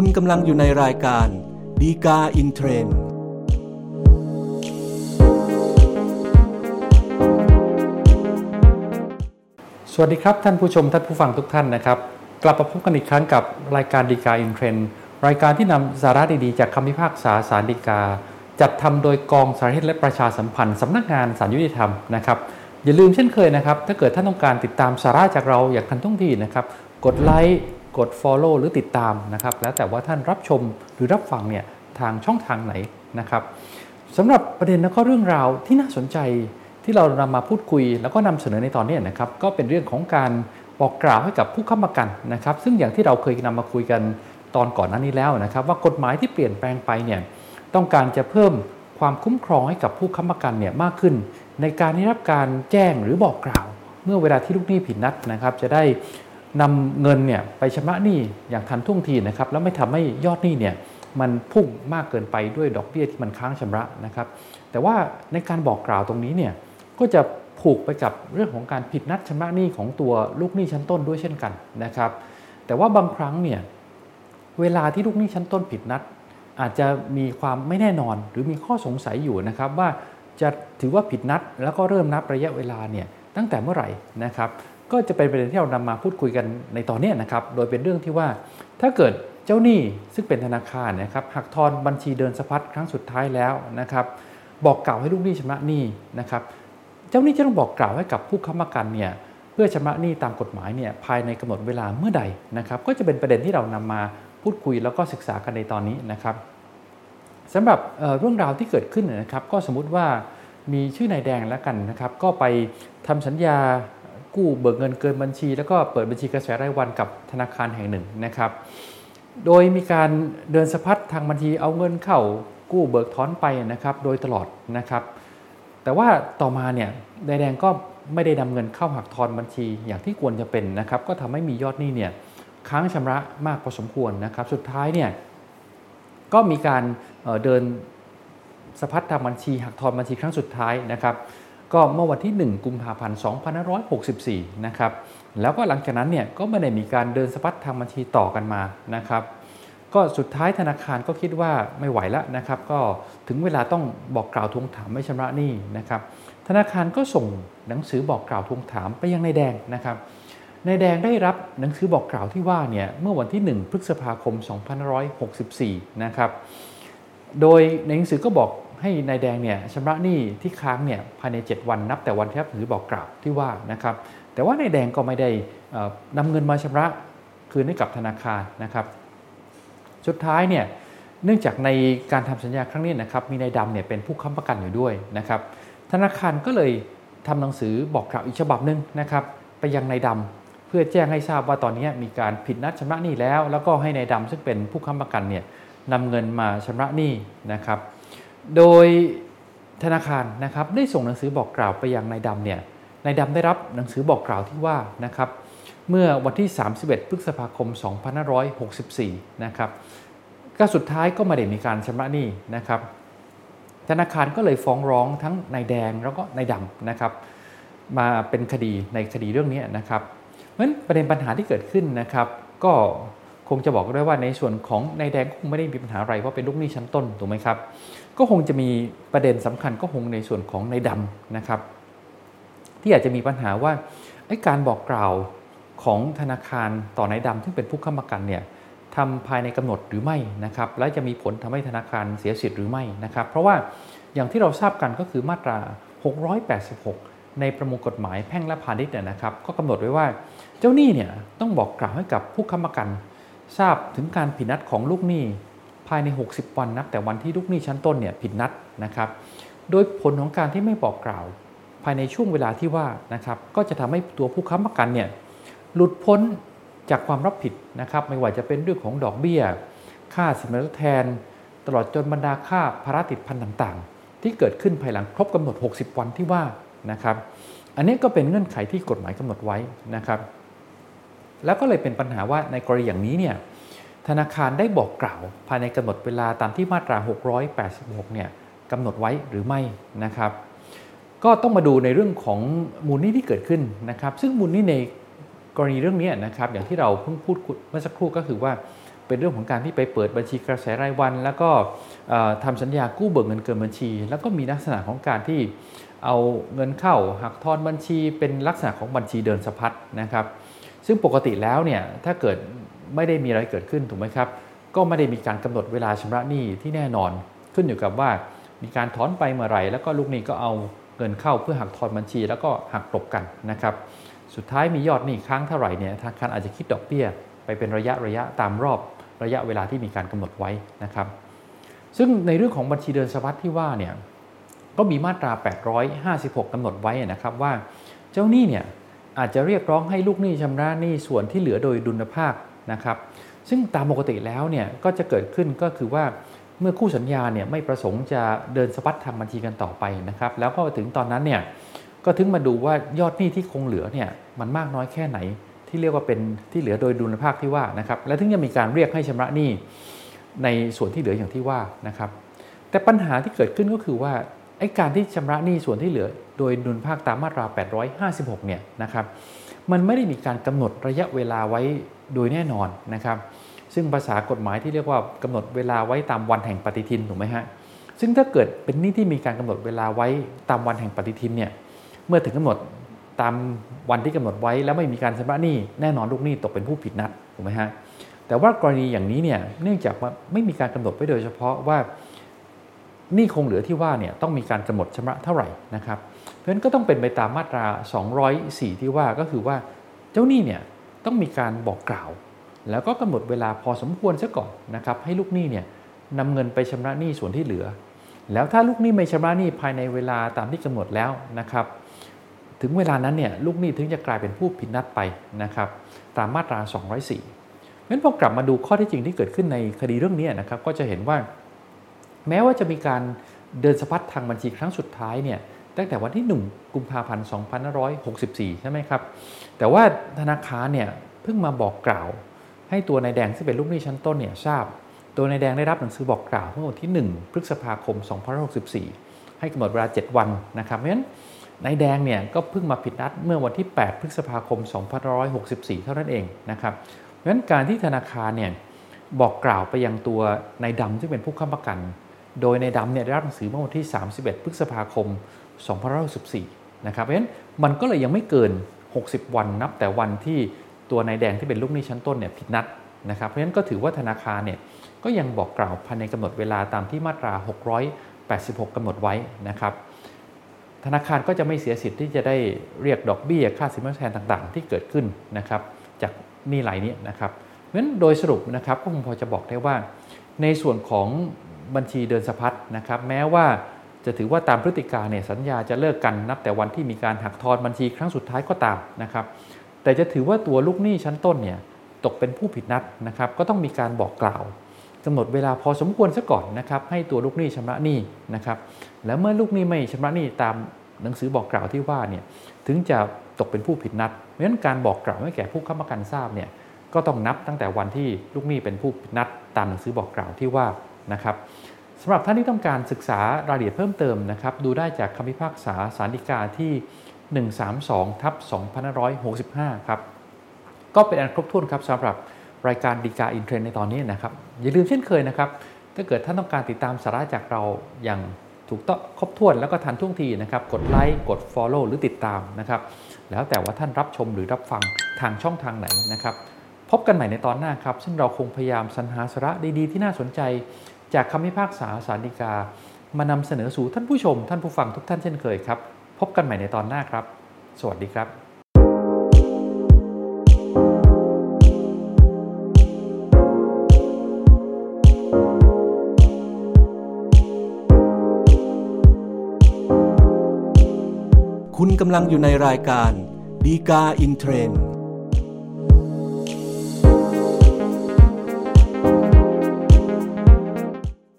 คุณกำลังอยู่ในรายการ ดีกาอินเทรนด์สวัสดีครับท่านผู้ชมท่านผู้ฟังทุกท่านนะครับ กลับมาพบกันอีกครั้งกับรายการดีกาอินเทรนด์รายการที่นำสาระดีๆ จากคำพิพากษาสารดีกา จัดทำโดยกองสารเหตุและประชาสัมพันธ์สำนักงานสารยุติธรรมนะครับอย่าลืมเช่นเคยนะครับ ถ้าเกิดท่านต้องการติดตามสาระจากเราอย่างทันท่วงทีนะครับ กดไลค์ กด Follow หรือติดตามนะครับ แล้วแต่ว่าท่านรับชมหรือรับฟังเนี่ยทางช่องทางไหนนะครับสำหรับประเด็นและก็เรื่องราวที่น่าสนใจที่เรานำมาพูดคุย แล้วก็นำเสนอในตอนนี้นะครับก็เป็นเรื่องของการบอกกล่าวให้กับผู้ค้ำประกันนะครับ ซึ่งอย่างที่เราเคยนำมาคุยกันตอนก่อนหน้านี้แล้วนะครับ ว่ากฎหมายที่เปลี่ยนแปลงไปเนี่ยต้องการจะเพิ่มความคุ้มครองให้กับผู้ค้ำประกันเนี่ยมากขึ้น ในการได้รับการแจ้งหรือบอกกล่าว เมื่อเวลาที่ลูกหนี้ผิดนัดนะครับ จะได้ นำเงินเนี่ยไปชำระหนี้อย่างทันท่วงทีนะครับแล้วไม่ทำให้ยอดหนี้เนี่ยมันพุ่งมากเกินไปด้วยดอกเบี้ยที่มันค้างชำระนะครับ แต่ว่าในการบอกกล่าวตรงนี้เนี่ยก็จะผูกไปกับเรื่องของการผิดนัดชำระหนี้ของตัวลูกหนี้ชั้นต้นด้วยเช่นกันนะครับ แต่ว่าบางครั้งเนี่ยเวลาที่ลูกหนี้ชั้นต้นผิดนัด อาจจะมีความไม่แน่นอนหรือมีข้อสงสัยอยู่นะครับว่าจะถือว่าผิดนัดแล้วก็เริ่มนับระยะเวลาเนี่ยตั้งแต่เมื่อไหร่นะครับ ก็จะเป็นประเด็นที่เรานำมาพูดคุยกันในตอนนี้นะครับ โดยเป็นเรื่องที่ว่าถ้าเกิดเจ้าหนี้ซึ่งเป็นธนาคารนะครับหักทอนบัญชีเดินสะพัดครั้งสุดท้ายแล้วนะครับ บอกกล่าวให้ลูกหนี้ชำระหนี้นะครับ เจ้าหนี้จะต้องบอกกล่าวให้กับผู้ค้ำประกันเนี่ยเพื่อชำระหนี้ตามกฎหมายเนี่ยภายในกำหนดเวลาเมื่อใดนะครับ ก็จะเป็นประเด็นที่เรานำมาพูดคุยแล้วก็ศึกษากันในตอนนี้นะครับสำหรับเรื่องราวที่เกิดขึ้นนะครับ ก็สมมุติว่ามีชื่อนายแดงแล้วกันนะครับ ก็ไปทำสัญญา กู้เบิกเงินเกินบัญชี แล้วก็เปิดบัญชีกระแสรายวันกับธนาคารแห่งหนึ่งนะครับ โดยมีการเดินสะพัดทางบัญชีเอาเงินเข้ากู้เบิกถอนไปนะครับ โดยตลอดนะครับ แต่ว่าต่อมาเนี่ยนายแดงก็ไม่ได้นำเงินเข้าหักทอนบัญชีอย่างที่ควรจะเป็นนะครับ ก็ทำให้มียอดหนี้เนี่ยค้างชำระมากพอสมควรนะครับ สุดท้ายเนี่ยก็มีการเดินสะพัดทางบัญชีหักทอนบัญชีครั้งสุดท้ายนะครับ ก็เมื่อวันที่ 1 กุมภาพันธ์ 2564 นะครับ แล้วก็หลังจากนั้นเนี่ยก็ไม่ได้มีการเดินสะพัดทางบัญชีต่อกันมานะครับ ก็สุดท้ายธนาคารก็คิดว่าไม่ไหวแล้วนะครับ ก็ถึงเวลาต้องบอกกล่าวทวงถามไม่ชำระหนี้นะครับ ธนาคารก็ส่งหนังสือบอกกล่าวทวงถามไปยังนายแดงนะครับ นายแดงได้รับหนังสือบอกกล่าวที่ว่าเนี่ยเมื่อวันที่ 1 พฤษภาคม 2564 นะครับ โดยในหนังสือก็บอก ให้นายแดงเนี่ยชำระหนี้ที่ค้างเนี่ยภายใน 7 วันนับแต่วันที่รับหนังสือบอกกล่าวที่ว่านะครับแต่ว่านายแดงก็ไม่ได้นำเงินมาชำระคืนให้กับธนาคารนะครับ สุดท้ายเนี่ยเนื่องจากในการทำสัญญาครั้งนี้นะครับมีนายดำเนี่ยเป็นผู้ค้ำประกันอยู่ด้วยนะครับธนาคารก็เลยทำหนังสือบอกกล่าวอีกฉบับหนึ่งนะครับไปยังนายดำเพื่อแจ้งให้ทราบว่าตอนนี้มีการผิดนัดชำระหนี้แล้ว แล้วก็ให้ในายดำซึ่งเป็นผู้ค้ำประกันเนี่ยนำเงินมาชำระหนี้นะครับ โดยธนาคารนะครับได้ส่งหนังสือบอกกล่าวไปยังนายดำเนี่ยนายดำได้รับหนังสือบอกกล่าวที่ว่านะครับเมื่อวันที่ 31 พฤษภาคม 2564 นะครับก็สุดท้ายก็ไม่ได้มีการชำระหนี้นะครับธนาคารก็เลยฟ้องร้องทั้งนายแดงแล้วก็นายดำนะครับ มาเป็นคดีในคดีเรื่องนี้นะครับเพราะฉะนั้นประเด็นปัญหาที่เกิดขึ้นนะครับ ก็ คงจะบอกได้ว่าในส่วนของนายแดงคงไม่ได้มีปัญหาอะไรเพราะเป็นลูกหนี้ชั้นต้นถูกไหมครับ ก็คงจะมีประเด็นสำคัญก็คงในส่วนของนายดำนะครับ ที่อาจจะมีปัญหาว่าการบอกกล่าวของธนาคารต่อนายดำซึ่งเป็นผู้ค้ำประกันเนี่ยทำภายในกำหนดหรือไม่นะครับ และจะมีผลทำให้ธนาคารเสียสิทธิ์หรือไม่นะครับ เพราะว่าอย่างที่เราทราบกันก็คือมาตรา 686 ในประมวลกฎหมายแพ่งและพาณิชย์นะครับ ก็กำหนดไว้ว่าเจ้าหนี้เนี่ยต้องบอกกล่าวให้กับผู้ค้ำประกัน ทราบถึงการผิดนัดของลูกหนี้ภายใน 60 วันนับแต่วันที่ลูกหนี้ชั้นต้นเนี่ยผิดนัดนะครับ โดยผลของการที่ไม่บอกกล่าว ภายในช่วงเวลาที่ว่านะครับก็จะทำให้ตัวผู้ค้ำประกันเนี่ยหลุดพ้นจากความรับผิดนะครับ ไม่ว่าจะเป็นเรื่องของดอกเบี้ย ค่าสินทดแทน ตลอดจนบรรดาค่าภาระติดพันต่างๆ ที่เกิดขึ้นภายหลังครบกำหนด 60 วันที่ว่านะครับ อันนี้ก็เป็นเงื่อนไขที่กฎหมายกำหนดไว้นะครับ แล้วก็เลยเป็นปัญหาว่าในกรณีอย่างนี้เนี่ยธนาคารได้บอกกล่าวภายในกำหนดเวลาตามที่มาตรา 686 เนี่ยกำหนดไว้หรือไม่นะครับ ก็ต้องมาดูในเรื่องของมูลนี้ที่เกิดขึ้นนะครับ ซึ่งมูลนี้ในกรณีเรื่องนี้นะครับอย่างที่เราเพิ่งพูดเมื่อสักครู่ก็คือว่าเป็นเรื่องของการที่ไปเปิดบัญชีกระแสรายวัน แล้วก็ทำสัญญากู้เบิกเงินเกินบัญชี แล้วก็มีลักษณะของการที่เอาเงินเข้าหักทอนบัญชี เป็นลักษณะของบัญชีเดินสะพัดนะครับ ซึ่งปกติแล้วเนี่ยถ้าเกิดไม่ได้มีอะไรเกิดขึ้นถูกไหมครับ ก็ไม่ได้มีการกำหนดเวลาชำระหนี้ที่แน่นอน ขึ้นอยู่กับว่ามีการถอนไปเมื่อไหร่แล้วก็ลูกหนี้ก็เอาเงินเข้าเพื่อหักทอนบัญชี แล้วก็หักตกกันนะครับ สุดท้ายมียอดหนี้ค้างเท่าไหร่เนี่ยธนาคารอาจจะคิดดอกเบี้ย ไปเป็นระยะระยะตามรอบระยะเวลาที่มีการกำหนดไว้นะครับ ซึ่งในเรื่องของบัญชีเดินสะพัดที่ว่าเนี่ยก็มีมาตรา 856กำหนดไว้นะครับว่าเจ้าหนี้เนี่ย อาจจะเรียกร้องให้ลูกหนี้ชำระหนี้ส่วนที่เหลือโดยดุลภาคนะครับ ซึ่งตามปกติแล้วเนี่ยก็จะเกิดขึ้นก็คือว่าเมื่อคู่สัญญาเนี่ยไม่ประสงค์จะเดินสะพัดทางบัญชีกันต่อไปนะครับ แล้วก็ถึงตอนนั้นเนี่ยก็ถึงมาดูว่ายอดหนี้ที่คงเหลือเนี่ยมันมากน้อยแค่ไหน ที่เรียกว่าเป็นที่เหลือโดยดุลภาคที่ว่านะครับและถึงจะมีการเรียกให้ชำระหนี้ในส่วนที่เหลืออย่างที่ว่านะครับ แต่ปัญหาที่เกิดขึ้นก็คือว่าไอ้การที่ชำระหนี้ส่วนที่เหลือ โดยดุลภาคตามมาตรา 856 เนี่ยนะครับ มันไม่ได้มีการกำหนดระยะเวลาไว้โดยแน่นอนนะครับ ซึ่งภาษากฎหมายที่เรียกว่ากำหนดเวลาไว้ตามวันแห่งปฏิทินถูกไหมฮะ ซึ่งถ้าเกิดเป็นหนี้ที่มีการกำหนดเวลาไว้ตามวันแห่งปฏิทินเนี่ย เมื่อถึงกำหนดตามวันที่กำหนดไว้แล้วไม่มีการชำระหนี้แน่นอนลูกหนี้ตกเป็นผู้ผิดนัดถูกไหมฮะ แต่ว่ากรณีอย่างนี้เนี่ยเนื่องจากว่าไม่มีการกำหนดไว้โดยเฉพาะว่าหนี้คงเหลือที่ว่าเนี่ยต้องมีการกำหนดชำระเท่าไหร่นะครับ ราะฉะนั้นก็ต้องเป็นไปตามมาตรา 204 ที่ว่าก็คือว่าเจ้าหนี้เนี่ยต้องมีการบอกกล่าว แล้วก็กำหนดเวลาพอสมควรซะก่อนนะครับให้ลูกหนี้เนี่ยนำเงินไปชำระหนี้ส่วนที่เหลือ แล้วถ้าลูกหนี้ไม่ชำระหนี้ภายในเวลาตามที่กำหนดแล้วนะครับ ถึงเวลานั้นเนี่ยลูกหนี้ถึงจะกลายเป็นผู้ผิดนัดไปนะครับตามมาตรา 204งั้นพอกลับมาดูข้อที่จริงที่เกิดขึ้นในคดีเรื่องนี้นะครับก็จะเห็นว่า แม้ว่าจะมีการเดินสะพัดทางบัญชีครั้งสุดท้ายเนี่ย ตั้งแต่วันที่ 1 กุมภาพันธ์ 2564 ใช่ไหมครับ แต่ว่าธนาคารเนี่ยเพิ่งมาบอกกล่าว ให้ตัวนายแดงซึ่งเป็นลูกหนี้ชั้นต้นเนี่ยทราบ ตัวนายแดงได้รับหนังสือบอกกล่าวเมื่อวันที่ 1 พฤษภาคม 2564 ให้กำหนดเวลา 7 วันนะครับเพราะฉะนั้นนายแดงเนี่ยก็เพิ่งมาผิดนัดเมื่อวันที่ 8 พฤษภาคม 2564 เท่านั้นเองนะครับเพราะฉะนั้นการที่ธนาคารเนี่ยบอกกล่าวไปยังตัวนายดำซึ่งเป็นผู้ค้ำประกัน โดยในดำเนี่ยได้รับหนังสือเมื่อวันที่ 31 พฤษภาคม 2564นะครับเพราะฉะนั้นมันก็เลยยังไม่เกิน 60 วันนับ แต่วันที่ตัวนายแดงที่เป็นลูกหนี้ชั้นต้นเนี่ยผิดนัดนะครับเพราะฉะนั้นก็ถือว่าธนาคารเนี่ยก็ยังบอกกล่าวภายในกำหนดเวลาตามที่มาตรา 686กำหนดไว้นะครับธนาคารก็จะไม่เสียสิทธิ์ที่จะได้เรียกดอกเบี้ยค่าสินทดแทนต่างๆ ที่เกิดขึ้นนะครับจากหนี้ไหลนี้นะครับเพราะฉะนั้นโดยสรุปนะครับก็คงพอจะบอกได้ว่า ในส่วนของบัญชีเดินสะพัดนะครับแม้ว่า จะถือว่าตามพฤติการเนี่ยสัญญาจะเลิกกันนับแต่วันที่มีการหักทอนบัญชีครั้งสุดท้ายก็ตามนะครับ แต่จะถือว่าตัวลูกหนี้ชั้นต้นเนี่ยตกเป็นผู้ผิดนัดนะครับก็ต้องมีการบอกกล่าวกำหนดเวลาพอสมควรซะก่อนนะครับให้ตัวลูกหนี้ชำระหนี้นะครับแล้วเมื่อลูกหนี้ไม่ชำระหนี้ตามหนังสือบอกกล่าวที่ว่าเนี่ยถึงจะตกเป็นผู้ผิดนัดเพราะฉะนั้นการบอกกล่าวให้แก่ผู้ค้ำประกันทราบเนี่ยก็ต้องนับตั้งแต่วันที่ลูกหนี้เป็นผู้ผิดนัดตามหนังสือบอกกล่าวที่ว่านะครับ สำหรับท่านที่ต้องการศึกษารายละเอียดเพิ่มเติมนะครับ ดูได้จากคำพิพากษาสารดีกาที่ 132ทับ2565 ครับ ก็เป็นอันครบถ้วนครับสำหรับรายการดีกาอินเทรนในตอนนี้นะครับ อย่าลืมเช่นเคยนะครับ ถ้าเกิดท่านต้องการติดตามสาระจากเราอย่างถูกต้องครบถ้วนแล้วก็ทันท่วงทีนะครับ กดไลค์กด Follow หรือติดตามนะครับ แล้วแต่ว่าท่านรับชมหรือรับฟังทางช่องทางไหนนะครับ พบกันใหม่ในตอนหน้าครับ ซึ่งเราคงพยายามสรรหาสาระดีๆ ที่น่าสนใจ จากคำพิพากษาสารดีกา มานำเสนอสู่ท่านผู้ชม ท่านผู้ฟังทุกท่านเช่นเคยครับ พบกันใหม่ในตอนหน้าครับ สวัสดีครับคุณกำลังอยู่ในรายการดีกาอินเทรนด์